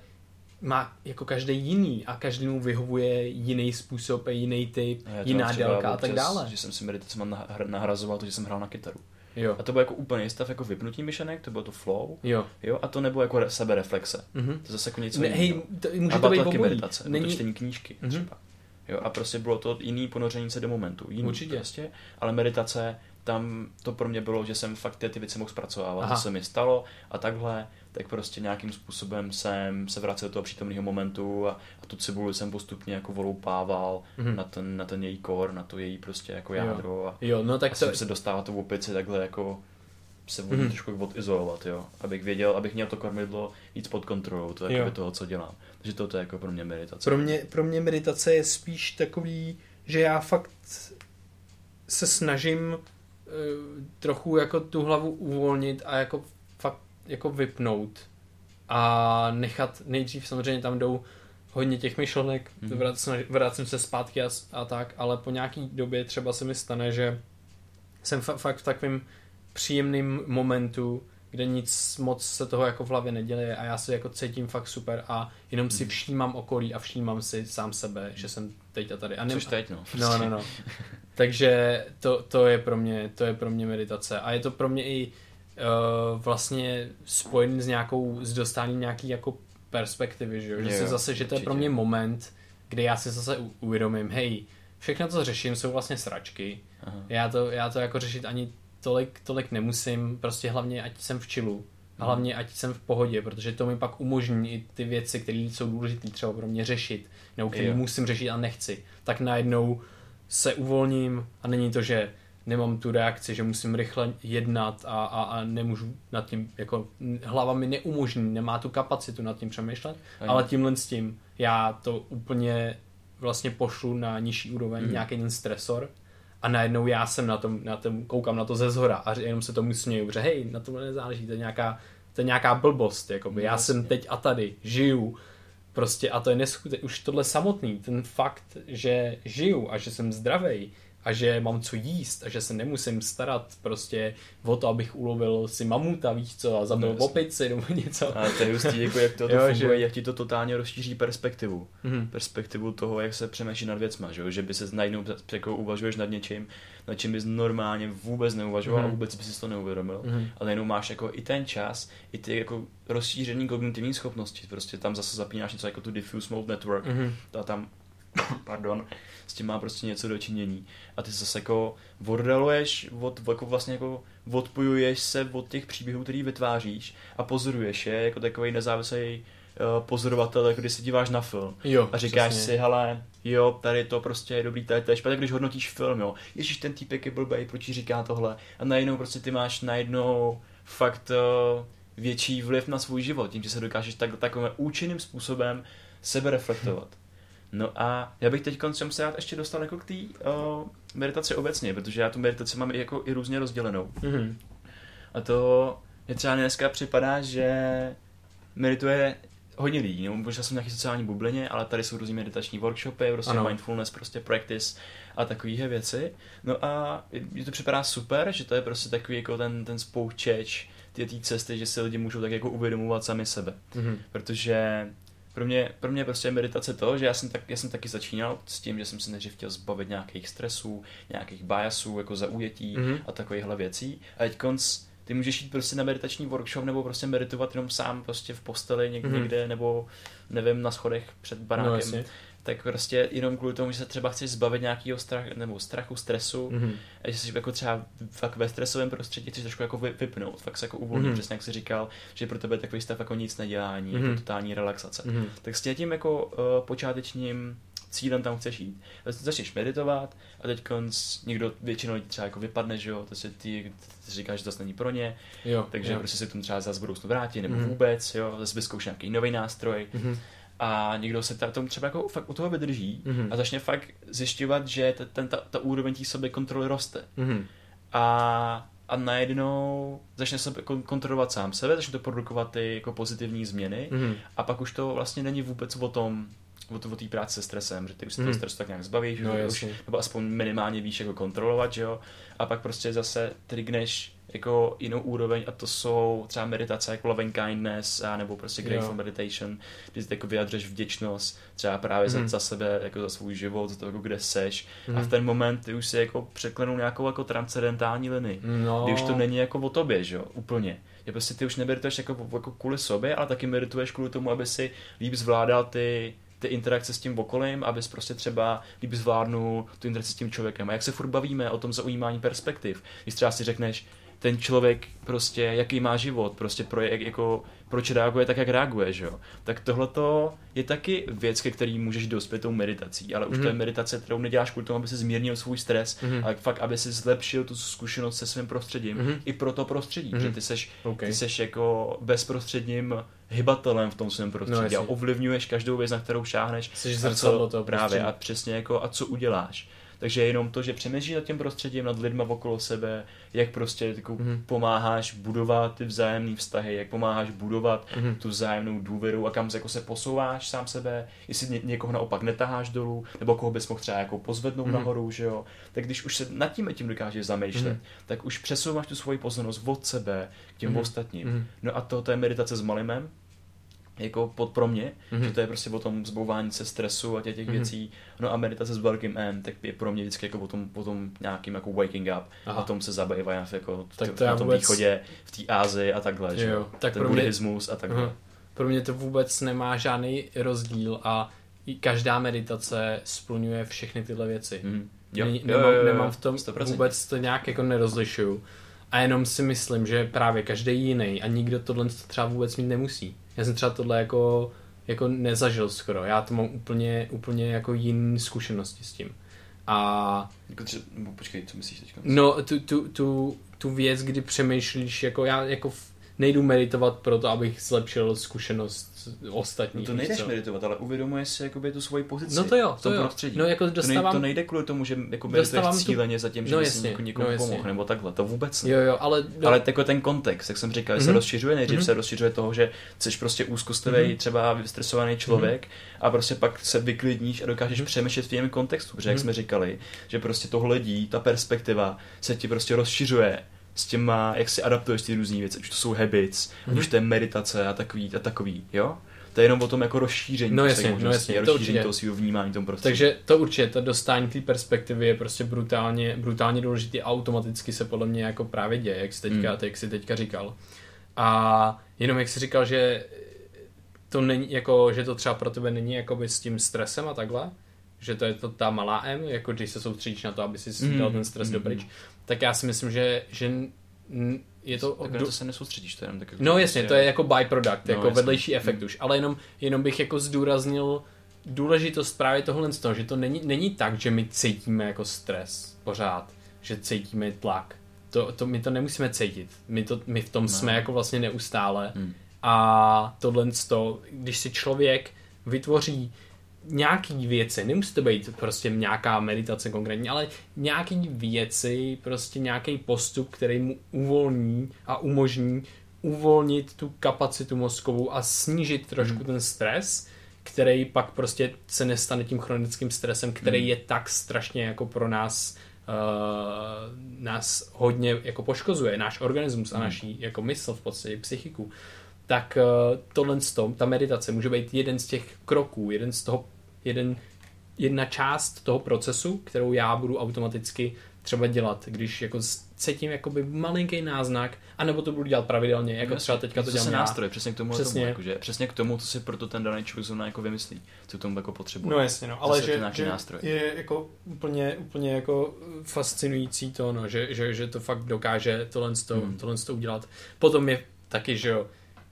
má jako každý jiný a každému vyhovuje jiný způsob a jiný typ, jiná délka a tak dále. Že jsem si meditace nahrazoval to, že jsem hrál na kytaru. Jo. A to bylo jako úplně stav jako vypnutí myšlenek, to bylo to flow. Jo. jo a to nebylo jako sebereflexe. Mm-hmm. To zase jako něco ne, hej, to, může a to být taky meditace, Není... to čtení knížky mm-hmm. třeba. Jo, a prostě bylo to jiný ponoření se do momentu. Jiný Určitě. Prostě, ale meditace, tam to pro mě bylo, že jsem fakt ty, ty věci mohl zpracovávat, co se mi stalo a takhle tak prostě nějakým způsobem jsem se vracel do toho přítomného momentu a, a tu cibuli jsem postupně jako voloupával mm-hmm. na, ten, na ten její kor, na to její prostě jako jádro jo. a, jo, no tak a to... jsem se dostával tu opici takhle jako se mm-hmm. trošku odizolovat, jo. Abych věděl, abych měl to kormidlo víc pod kontrolou, to je toho, co dělám. Takže to, to je jako pro mě meditace. Pro mě, pro mě meditace je spíš takový, že já fakt se snažím trochu jako tu hlavu uvolnit a jako jako vypnout a nechat, nejdřív samozřejmě tam jdou hodně těch myšlenek, mm-hmm. vracím se zpátky a, a tak, ale po nějaký době třeba se mi stane, že jsem fa- fakt v takovém příjemném momentu, kde nic moc se toho jako v hlavě neděje a já se jako cítím fakt super a jenom si mhm. všímám okolí a všímám si sám sebe, že jsem teď a tady. A ne... Což teď, no. Prostě. No, no, no. Takže to, to, je pro mě, to je pro mě meditace a je to pro mě i uh, vlastně spojený s nějakou, s dostáním nějaký jako perspektivy, že, že, si zase, že to je pro mě moment, kdy já si zase uvědomím, hej, všechno, co řeším, jsou vlastně sračky. Já to, já to jako řešit ani tolik, tolik nemusím, prostě hlavně ať jsem v čilu. A hlavně ať jsem v pohodě, protože to mi pak umožní i ty věci, které jsou důležité třeba pro mě řešit, nebo které musím řešit a nechci. Tak najednou se uvolním a není to, že nemám tu reakci, že musím rychle jednat a, a, a nemůžu nad tím, jako hlava mi neumožní, nemá tu kapacitu nad tím přemýšlet, Ajde. ale tímhle s tím já to úplně vlastně pošlu na nižší úroveň, mm. nějaký ten stresor a najednou já jsem na tom, na tom, koukám na to ze zhora a jenom se tomu směju, protože hej, na tom nezáleží, to je nějaká, to je nějaká blbost, jakoby. já jsem teď a tady, žiju, prostě a to je neskutečné, už tohle samotný, ten fakt, že žiju a že jsem zdravý, a že mám co jíst a že se nemusím starat prostě o to, abych ulovil si mamuta, víš co, a zabil no, opici nebo něco. A to je hustý, jako jak to, jo, funguje, že... jak ti to totálně rozšíří perspektivu. Mm-hmm. Perspektivu toho, jak se přemýšlí nad věcma, že, že by se najednou jako uvažuješ nad něčím, nad čím bys normálně vůbec neuvažoval mm-hmm. a mhm. vůbec bys si to neuvědomil. Mm-hmm. Ale jenom máš jako i ten čas, i ty jako rozšíření kognitivní schopnosti. Prostě tam zase zapínáš něco jako tu diffuse mode network. Mm-hmm. A tam pardon, s tím má prostě něco dočinění. A ty zase jako oddaluješ, od, jako vlastně jako odpojuješ se od těch příběhů, který vytváříš a pozoruješ je jako takový nezávislý uh, pozorovatel, jako když se díváš na film jo, a říkáš přesně. si, hele, jo, tady to prostě je dobrý, tady to je špatně, když hodnotíš film, jo, ježíš, ten týpek je blbej, proč říká tohle a najednou prostě ty máš najednou fakt uh, větší vliv na svůj život, tím, že se dokážeš tak, takovým účinným způsobem sebe reflektovat. No a já bych teď koncem se rád ještě dostal jako k té meditaci obecně, protože já tu meditaci mám jako i různě rozdělenou. Mm-hmm. A to mě třeba dneska připadá, že medituje hodně lidí, nebo možná jsem nějaký sociální bublině, ale tady jsou různé meditační workshopy, prostě ano. mindfulness, prostě practice a takovéhle věci. No a mě to připadá super, že to je prostě takový jako ten, ten spoučeč ty té cesty, že si lidi můžou tak jako uvědomovat sami sebe. Mm-hmm. Protože pro mě, pro mě prostě je meditace to, že já jsem, tak, já jsem taky začínal s tím, že jsem se nejdřív chtěl zbavit nějakých stresů, nějakých biasů, jako zaujetí mm-hmm. a takovýchhle věcí. A teď konc, ty můžeš jít prostě na meditační workshop nebo prostě meditovat jenom sám prostě v posteli někde, mm-hmm. někde nebo nevím, na schodech před barákem. No, tak prostě jenom kvůli tomu, že se třeba chceš zbavit nějakého strach, nebo strachu, stresu, mm-hmm. a že jsi jako třeba fakt ve stresovém prostředí chceš trošku jako vypnout, fakt se jako uvolnit, mm-hmm. přesně jak jsi říkal, že pro tebe takový stav jako nic nedělání, mm-hmm. jako totální relaxace. Mm-hmm. Tak s tím jako uh, počátečním cílem tam chceš jít. Začneš meditovat a teď konc, někdo většinou třeba jako vypadne, že jo, to se ty, ty říkáš, že to není pro ně, jo, takže jo. prostě se k tomu třeba zase budoucnu vrátit, nebo mm-hmm. vůbec, jo, zase vyzkouš nějaký nový nástroj. Mm-hmm a někdo se tam třeba jako fakt u toho vydrží mm-hmm. a začne fakt zjišťovat, že ten, ta, ta úroveň té sobě kontroly roste. Mm-hmm. A, a najednou začne se kontrolovat sám sebe, začne to produkovat ty jako pozitivní změny mm-hmm. a pak už to vlastně není vůbec o tom, o, o té práci se stresem, že ty už se mm. toho stresu tak nějak zbavíš, no, už, nebo aspoň minimálně víš, jako kontrolovat, že jo, a pak prostě zase trigneš jako jinou úroveň a to jsou třeba meditace jako loving kindness a nebo prostě grateful meditation, kdy jako vyjadřeš vděčnost třeba právě mm. za, mhm. za sebe, jako za svůj život, za to, jako kde seš mm. a v mhm. ten moment ty už si jako překlenul nějakou jako transcendentální linii, no. kdy už to není jako o tobě, že jo, úplně. Je prostě ty už nemedituješ jako, jako kvůli sobě, ale taky medituješ kvůli tomu, aby si líp zvládal ty ty interakce s tím okolím, abys prostě třeba líp zvládnul tu interakci s tím člověkem. A jak se furt bavíme o tom zaujímání perspektiv, když třeba si řekneš, ten člověk prostě, jaký má život, prostě pro, jak, jako, proč reaguje tak, jak reaguje, že jo. Tak tohle je taky věc, ke který můžeš dospět tou meditací, ale už mm-hmm. to je mhm. meditace, kterou neděláš kvůli tomu, aby se zmírnil svůj stres, mm-hmm. ale fakt, aby si zlepšil tu zkušenost se svým prostředím, mm-hmm. i pro to prostředí, mm-hmm. že ty seš, okay. ty seš jako bezprostředním hybatelem v tom svém prostředí no, a ovlivňuješ každou věc, na kterou šáhneš. Jsi zrcadlo toho Právě a přesně jako a co uděláš. Takže jenom to, že přemýšlíš nad tím prostředím, nad lidma okolo sebe, jak prostě jako mm-hmm. pomáháš budovat ty vzájemné vztahy, jak pomáháš budovat mm-hmm. tu vzájemnou důvěru a kam jako se posouváš sám sebe, jestli ně, někoho naopak netaháš dolů, nebo koho bys mohl třeba jako pozvednout mm-hmm. nahoru, že jo. Tak když už se nad tím tím dokážeš zamýšlet, mm-hmm. tak už přesouváš tu svoji pozornost od sebe k těm mm-hmm. ostatním. Mm-hmm. No a to, to je meditace s malimem, jako pod pro mě, mm-hmm. že to je prostě o tom zbouvání se stresu a těch, těch mm-hmm. věcí. No a meditace s velkým M, tak je pro mě vždycky jako o tom, o tom nějakým jako waking up. Aha. A tom se zabývá jako tak to na tom vůbec... východě, v té Ázii a takhle, že jo. Tak Ten pro mě... buddhismus a takhle. Uh-huh. Pro mě to vůbec nemá žádný rozdíl a každá meditace splňuje všechny tyhle věci. Mm. Jo. Nemám, jo, jo, jo, nemám v tom 100%. vůbec to nějak jako nerozlišuju. A jenom si myslím, že právě každý jiný a nikdo tohle třeba vůbec mít nemusí. Já jsem třeba tohle jako, jako nezažil skoro. Já to mám úplně, úplně jako jiné zkušenosti s tím. A... Jako třeba, počkej, co myslíš teď? No, tu, tu, tu, tu věc, kdy přemýšlíš, jako já jako nejdu meditovat proto, abych zlepšil zkušenost ostatní. No to nejdeš co? meditovat, ale uvědomuješ si jakoby tu svoji pozici. No to jo, to jo. Prostředí. No jako dostávám... to, nejde, to nejde kvůli tomu, že jako medituješ cíleně tu... za tím, že no, jasně, jako někomu no, pomohl, nebo takhle, to vůbec ne. Jo, jo, ale... No. Ale jako ten kontext, jak jsem říkal, mm-hmm. se mhm. rozšiřuje, nejdřív mm-hmm. se rozšiřuje toho, že jsi prostě úzkostlivý, mm-hmm. třeba vystresovaný člověk mm-hmm. a prostě pak se vyklidníš a dokážeš mm-hmm. přemýšlet v jiném kontextu, protože mm-hmm. jak mhm. jsme říkali, že prostě to hledí, ta perspektiva se ti prostě rozšiřuje s těma, jak si adaptuješ ty různé věci, ať to jsou habits, mm-hmm. už mhm. to je meditace a takový, a takový, jo? To je jenom o tom jako rozšíření no jasně, no jasně, to rozšíření toho svého vnímání tom prostředí. Takže to určitě, to dostání té perspektivy je prostě brutálně, brutálně důležitý a automaticky se podle mě jako právě děje, jak jsi teďka, mm. jak jsi teďka říkal. A jenom jak jsi říkal, že to není, jako, že to třeba pro tebe není jakoby s tím stresem a takhle, že to je to ta malá M, jako když se soustředíš na to, aby si mm. dal ten stres mm. dopryč, tak já si myslím, že, že je to... Tak do... to se nesoustředíš, to je jenom tak No jasně, to je jako byproduct, no, jako jasně. vedlejší efekt mm. už, ale jenom, jenom bych jako zdůraznil důležitost právě tohle z toho, že to není, není tak, že my cítíme jako stres pořád, že cítíme tlak. To, to, my to nemusíme cítit. My, to, my v tom no. jsme jako vlastně neustále. Hmm. A tohle, to, když si člověk vytvoří nějaký věci, nemusí to být prostě nějaká meditace konkrétní, ale nějaký věci, prostě nějaký postup, který mu uvolní a umožní uvolnit tu kapacitu mozkovou a snížit trošku hmm. ten stres, který pak prostě se nestane tím chronickým stresem, který hmm. je tak strašně jako pro nás uh, nás hodně jako poškozuje, náš organismus a hmm. naší jako mysl v podstatě, psychiku, tak uh, tohle z toho, ta meditace může být jeden z těch kroků, jeden z toho, jeden, jedna část toho procesu, kterou já budu automaticky třeba dělat, když jako cítím jakoby malinký náznak, anebo to budu dělat pravidelně, jako třeba teďka to, to dělám nástroj, přesně k tomu, přesně. Tomu, jako, že, přesně k tomu, co si proto ten daný člověk zrovna jako vymyslí, co k tomu jako potřebuje. No jasně, no, ale že, že nástroj. je jako úplně, úplně jako fascinující to, no, že, že, že to fakt dokáže tohle, to, hmm. tohle to udělat. Potom je taky, že jo,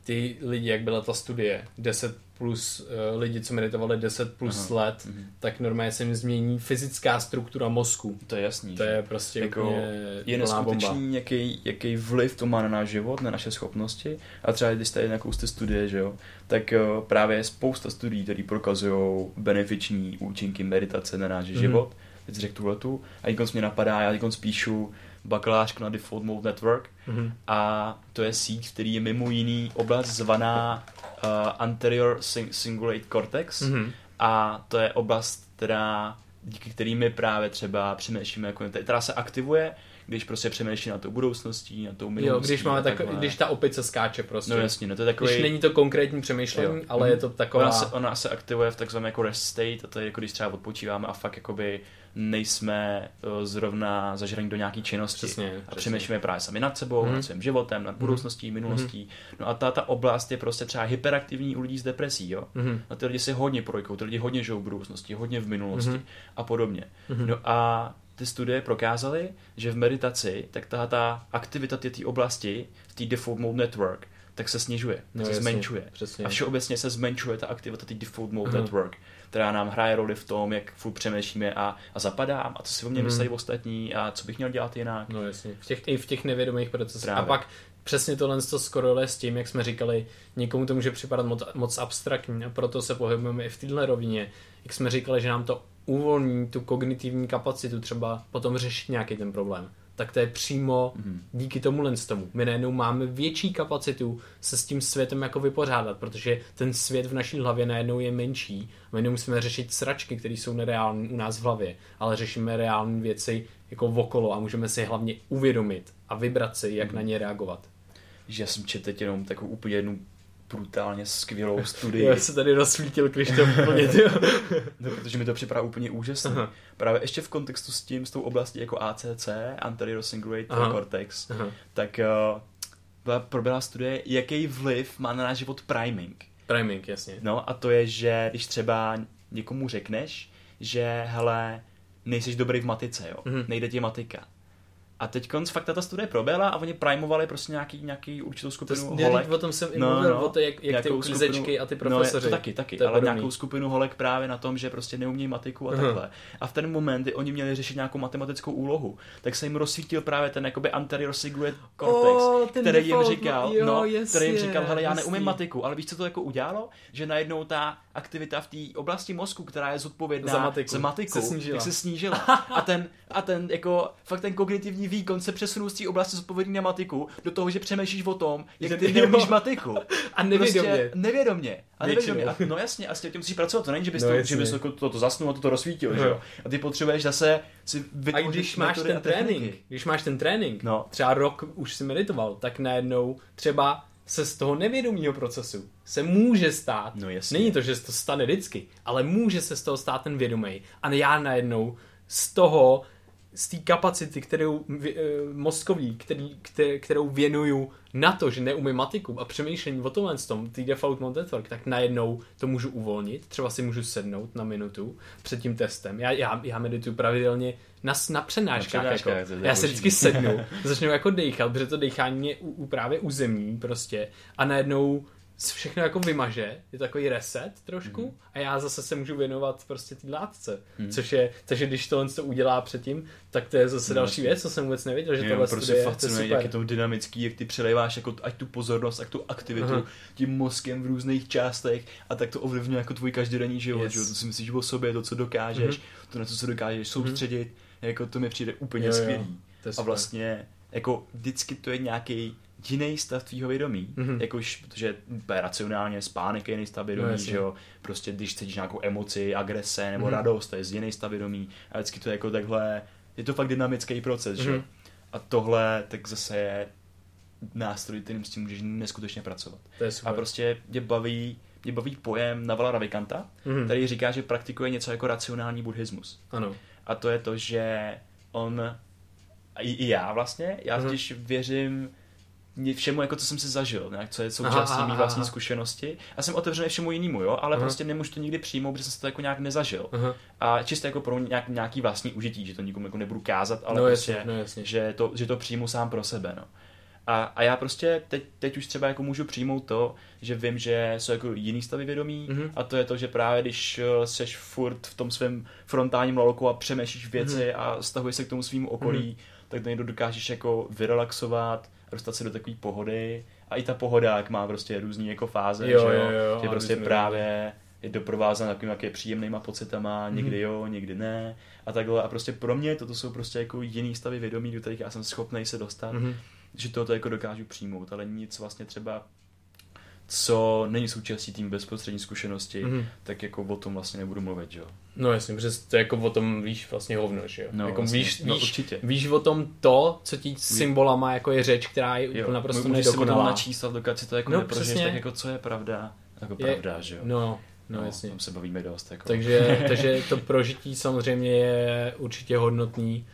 ty lidi, jak byla ta studie, 10 plus uh, lidi, co meditovali 10 plus Aha. let, mm-hmm. tak normálně se jim změní fyzická struktura mozku. To je jasný. To je prostě jako je neskutečný, jaký, jaký vliv to má na náš život, na naše schopnosti. A třeba když jste nějakou z studie, že jo, tak uh, právě je spousta studií, které prokazují benefiční účinky meditace na náš mm-hmm. život. Teď řekl tuhle tu. A teď mě napadá, já teď spíšu bakalářku na Default Mode Network mm-hmm. a to je síť, který je mimo jiný oblast zvaná uh, Anterior Cingulate Cortex mm-hmm. a to je oblast, která díky kterými právě třeba přemýšlíme, jako, která se aktivuje když prostě přemýšlí na tou budoucností, na tou minulostí. Jo, když máme tak, když ta opice skáče prostě. No jasně, no to je takový... Když není to konkrétní přemýšlení, jo. ale mm. je to taková... Ona se, ona se aktivuje v takzvaném jako rest state a to je jako když třeba odpočíváme a fakt jakoby nejsme uh, zrovna zažraní do nějaké činnosti přesně, a přemýšlíme právě sami nad sebou, mm. nad svým životem, nad mhm. budoucností, minulostí. No a ta, ta oblast je prostě třeba hyperaktivní u lidí s depresí, jo. Mm. A ty lidi si hodně projkou, ty lidi hodně žijou v budoucnosti, hodně v minulosti mm. a podobně. Mm. No a ty studie prokázaly, že v meditaci tak ta, ta aktivita té oblasti, v té default mode network, tak se snižuje, no, se jasně, zmenšuje. Přesně. A všeobecně se zmenšuje ta aktivita té default mode uh-huh. network, která nám hraje roli v tom, jak furt přemýšlíme a, a zapadám a co si o mě myslí ostatní a co bych měl dělat jinak. No jasně, v těch, i v těch nevědomých procesech. Právě. A pak přesně tohle to skoro s tím, jak jsme říkali, někomu to může připadat moc, moc abstraktní a proto se pohybujeme i v téhle rovině. Jak jsme říkali, že nám to uvolní tu kognitivní kapacitu třeba potom řešit nějaký ten problém, tak to je přímo mm. díky tomu z tomu. My najednou máme větší kapacitu se s tím světem jako vypořádat, protože ten svět v naší hlavě najednou je menší. My nemusíme řešit sračky, které jsou nereální u nás v hlavě, ale řešíme reální věci jako okolo a můžeme si hlavně uvědomit a vybrat si, jak mm. na ně reagovat. Že jsem četl jenom takovou úplně jednu brutálně skvělou studii. Já se tady rozsvítil Krištof úplně, no, protože mi to připadá úplně úžasné. Aha. Právě ještě v kontextu s tím, s tou oblastí jako ACC, Anterior Cingulate Aha. Cortex, Aha. tak uh, byla proběhla studie, jaký vliv má na náš život priming. Priming, jasně. No a to je, že když třeba někomu řekneš, že hele, nejsiš dobrý v matice, jo, mm-hmm. nejde ti matika a teď konc fakt ta studie proběhla a oni primovali prostě nějaký, nějaký určitou skupinu to, holek. O tom jsem no, mluvil, no, o to, jak, jak ty uklizečky a ty profesoři. No, to taky, taky, to ale podobný. nějakou skupinu holek právě na tom, že prostě neumí matiku a uh-huh. takhle. A v ten moment, kdy oni měli řešit nějakou matematickou úlohu, tak se jim rozsvítil právě ten jakoby anterior cingulate cortex, oh, který jim říkal, jo, no, yes, který jim říkal, hele, já neumím matiku, ale víš, co to jako udělalo? Že najednou ta aktivita v té oblasti mozku, která je zodpovědná za matiku, za matiku se snížila. se snížila. a ten, a ten jako, fakt ten kognitivní výkon se přesunul z té oblasti zodpovědný na matiku do toho, že přemýšlíš o tom, jak ty neumíš matiku. A nevědomě. Prostě nevědomě. A nevědomě. A, no jasně, a s tím musíš pracovat. To není, že bys no, to, že bys to, to, to zasnul a to, to rozsvítil, no. že jo? A ty potřebuješ zase si A když máš ten trénink, když máš ten trénink, no. třeba rok už si meditoval, tak najednou třeba se z toho nevědomího procesu se může stát. No jasně. Není to, že se to stane vždycky, ale může se z toho stát ten vědomý. A já najednou z toho z té kapacity, kterou uh, mozkový, který, který, kterou věnuju na to, že neumím matiku a přemýšlení o tomhle tom, tý default mode network, tak najednou to můžu uvolnit, třeba si můžu sednout na minutu před tím testem. Já, já, já medituju pravidelně na, na přenáškách. Na jako. Já se vždycky sednu, začnu jako dechat, protože to dechání je u, u právě uzemní prostě a najednou všechno jako vymaže, je to takový reset trošku mm. a já zase se můžu věnovat prostě té látce, mm. což je, takže když tohle to udělá předtím, tak to je zase no, další věc, co jsem vůbec nevěděl, že tohle prostě je, fascinuje, to jak je to dynamický, jak ty přelejváš jako ať tu pozornost, ať tu aktivitu Aha. tím mozkem v různých částech a tak to ovlivňuje jako tvůj každodenní život, yes. že? to si myslíš o sobě, to, co dokážeš, mm. to, na co se dokážeš mhm. soustředit, mm. jako to mi přijde úplně jo, skvělý. Jo, a vlastně jako vždycky to je nějaký jiný stav tvýho vědomí, mm-hmm. jakož, protože racionálně spánek je jiný stav vědomí, no, že jo, prostě když cítíš nějakou emoci, agrese nebo mm-hmm. radost, to je jiný stav vědomí a vždycky to je jako takhle, je to fakt dynamický proces, mm-hmm. že jo. Mhm. A tohle tak zase je nástroj, kterým s tím můžeš neskutečně pracovat. To je super. A prostě mě baví, mě baví pojem Navala Ravikanta, mm-hmm. který říká, že praktikuje něco jako racionální buddhismus. Ano. A to je to, že on, i, i já vlastně, já mm-hmm. věřím všemu, jako co jsem si zažil, nějak, co je součástí mý vlastní zkušenosti. A jsem otevřený všemu jinému, jo, ale aha. prostě nemůžu to nikdy přijmout, protože jsem to jako nějak nezažil. Aha. A čistě jako pro nějak, nějaký vlastní užití, že to nikomu jako nebudu kázat, ale no, prostě, jasně, no, jasně. Že, to, že to přijmu sám pro sebe, no. A, a já prostě teď, teď už třeba jako můžu přijmout to, že vím, že jsou jako jiný stavy vědomí mm-hmm. a to je to, že právě když eh, seš furt v tom svém frontálním laloku a přemýšlíš věci mm-hmm. a stahuješ se k tomu svým okolí, mm-hmm. tak to někdo dokážeš jako vyrelaxovat, dostat se do takové pohody a i ta pohoda, jak má prostě různý jako fáze, jo, že, jo, jo, že prostě právě je doprovázán takovým jak je příjemnýma pocitama, někdy mm. jo, někdy ne a takhle a prostě pro mě toto jsou prostě jako jiný stavy vědomí, do kterých já jsem schopný se dostat, mm. že tohoto jako dokážu přijmout, ale nic vlastně třeba co není součástí tým bezprostřední zkušenosti, mm-hmm. tak jako o tom vlastně nebudu mluvit, jo. No jasně, protože to jako o tom víš vlastně hovno, že jo. No, jako vlastně, víš, no, víš, určitě. víš o tom to, co ti symbolama jako je řeč, která je jo, naprosto nedokonalá. Můžeš načíst, ale dokud si to jako no, neprožiješ, tak jako co je pravda, jako je, pravda, že jo. No, no, no jasně. Tam se bavíme dost, jako. Takže, takže to prožití samozřejmě je určitě hodnotný.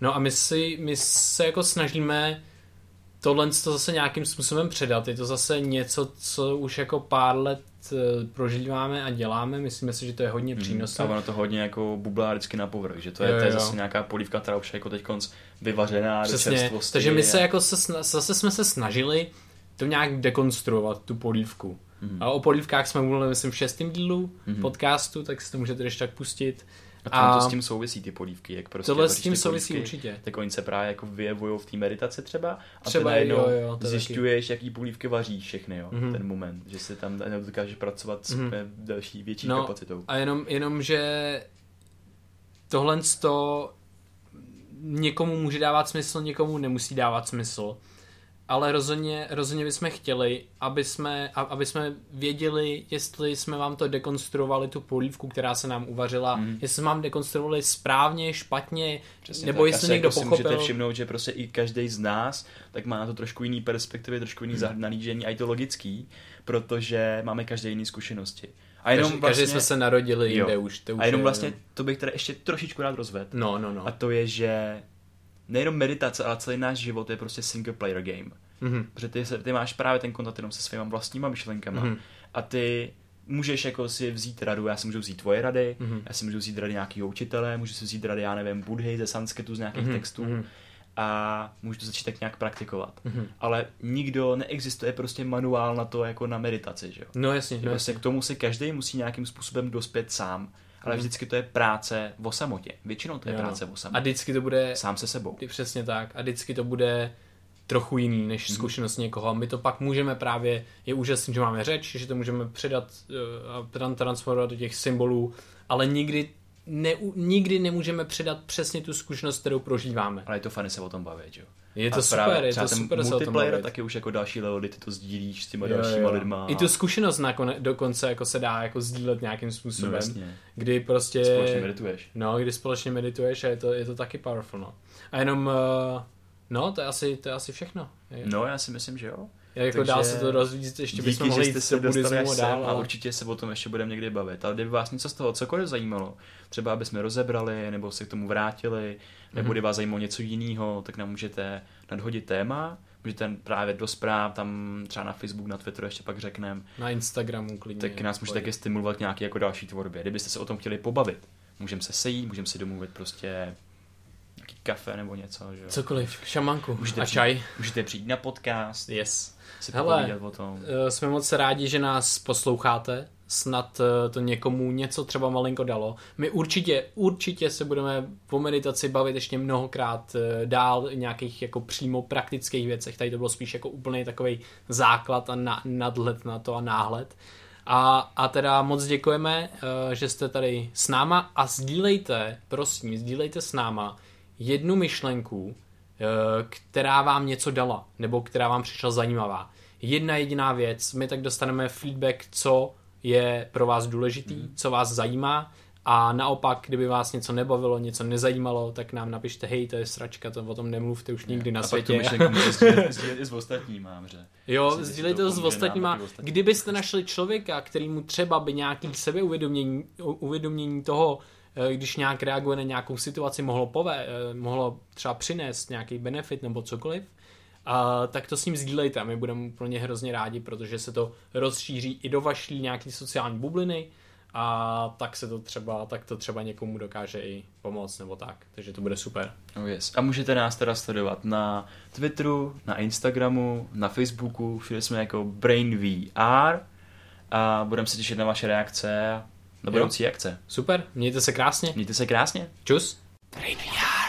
No a my si, my se jako snažíme tohle to zase nějakým způsobem předat. Je to zase něco, co už jako pár let eh, prožíváme a děláme. Myslíme si, že to je hodně mhm. přínosné. Mm, a ono to hodně jako bublá vždycky na povrch, že to je, jo, jo. to je zase nějaká polívka, která už je jako teď vyvařená Přesně. do. Takže my se jako se, zase jsme se snažili to nějak dekonstruovat, tu polívku. Mm. A o polívkách jsme mluvili, myslím, v šestém dílu mm. podcastu, tak si to můžete ještě tak pustit. A, a to s tím souvisí ty polívky, jak prostě tohle s tím souvisí polívky, určitě. Tak oni se právě jako vyjevují v té meditaci třeba a třeba ty najednou jo, jo, zjišťuješ, taky. jaký polívky vaří všechny, jo, mm-hmm. ten moment, že se tam dokáže pracovat s mm-hmm. další větší no, kapacitou. A jenom, jenom, že tohle to někomu může dávat smysl, někomu nemusí dávat smysl ale rozhodně, rozhodně bychom chtěli, aby jsme, aby jsme věděli, jestli jsme vám to dekonstruovali, tu polívku, která se nám uvařila, mm. jestli jsme vám dekonstruovali správně, špatně, Přesně nebo tak. jestli někdo jako pochopil. Si můžete všimnout, že prostě i každý z nás tak má na to trošku jiný perspektivy, trošku jiný mm. nalížení a je to logický, protože máme každý jiný zkušenosti. A jenom každý, vlastně, každý jsme se narodili jinde už. To už a jenom je, vlastně to bych tady ještě trošičku rád rozvedl. No, no, no. A to je, že nejenom meditace, ale celý náš život je prostě single player game. Mm-hmm. Protože ty, se, ty máš právě ten kontakt jenom se svýma vlastníma myšlenkama mm-hmm. a ty můžeš jako si vzít radu, já si můžu vzít tvoje rady, mm-hmm. já si můžu vzít rady nějakého učitele, můžu si vzít rady, já nevím, budhy ze sanskritu, z nějakých mm-hmm. textů mm-hmm. a můžu to začít tak nějak praktikovat. Mm-hmm. Ale nikdo, neexistuje prostě manuál na to jako na meditaci, že jo? No jasně. No prostě jasně. k tomu si každý musí nějakým způsobem dospět sám ale mhm. vždycky to je práce v samotě. Většinou to je jo. práce v samotě. A vždycky to bude... Sám se sebou. Přesně tak. A vždycky to bude trochu jiný než mm. zkušenost někoho. A my to pak můžeme právě, je úžasný, že máme řeč, že to můžeme předat eh, a transformovat do těch symbolů, ale nikdy ne, nikdy nemůžeme předat přesně tu zkušenost, kterou prožíváme. Ale je to fajn se o tom bavit, jo. Je to a super, je to super se o tom bavit. taky už jako další level, ty to sdílíš s těma jo, dalšíma jo. lidma. I tu zkušenost nakone, dokonce jako se dá jako sdílet nějakým způsobem. No, jasně. Kdy prostě... Společně medituješ. No, kdy společně medituješ a je to, je to taky powerful, no. A jenom, uh, no, to je asi, to je asi všechno. No, já si myslím, že jo. jako Takže dá se to rozvíjet, ještě díky, bychom mohli jít se dostali dál. A určitě se o tom ještě budeme někdy bavit. Ale kdyby vás něco z toho cokoliv zajímalo, třeba aby jsme rozebrali, nebo se k tomu vrátili, nebo mm-hmm. kdyby vás zajímalo něco jiného, tak nám můžete nadhodit téma, můžete právě do zpráv, tam třeba na Facebook, na Twitteru ještě pak řekneme. Na Instagramu klidně. Tak nás můžete taky stimulovat nějaký jako další tvorbě. Kdybyste se o tom chtěli pobavit, můžeme se sejít, můžeme si domluvit prostě nějaký kafe nebo něco. Že Cokoliv, šamanku můžete a přijít, čaj. Můžete přijít na podcast. Yes. Si Hele, o tom. Eh, jsme moc rádi, že nás posloucháte. Snad eh, to někomu něco třeba malinko dalo. My určitě, určitě se budeme po meditaci bavit ještě mnohokrát eh, dál nějakých jako přímo praktických věcech. Tady to bylo spíš jako úplný takový základ a na, nadhled na to a náhled. A, a teda moc děkujeme, že jste tady s náma a sdílejte, prosím, sdílejte s náma jednu myšlenku, eh, která vám něco dala, nebo která vám přišla zajímavá. Jedna jediná věc, my tak dostaneme feedback, co je pro vás důležitý, mm. co vás zajímá a naopak, kdyby vás něco nebavilo, něco nezajímalo, tak nám napište, hej, to je sračka, to o tom nemluvte už nikdy na a světě. A pak tu i s ostatníma, že? Jo, sdílejte to s ostatníma. Kdybyste našli člověka, který mu třeba by nějaký sebeuvědomění uvědomění toho, Eh, když nějak reaguje na nějakou situaci, mohlo, pove, eh, mohlo třeba přinést nějaký benefit nebo cokoliv, a tak to s ním sdílejte a my budeme úplně hrozně rádi, protože se to rozšíří i do vaší nějaký sociální bubliny a tak se to třeba, tak to třeba někomu dokáže i pomoct nebo tak, takže to bude super. Oh yes. A můžete nás teda sledovat na Twitteru, na Instagramu, na Facebooku, všude jsme jako BrainVR a budeme se těšit na vaše reakce na budoucí akce. Super, mějte se krásně. Mějte se krásně. Čus. Brain VR.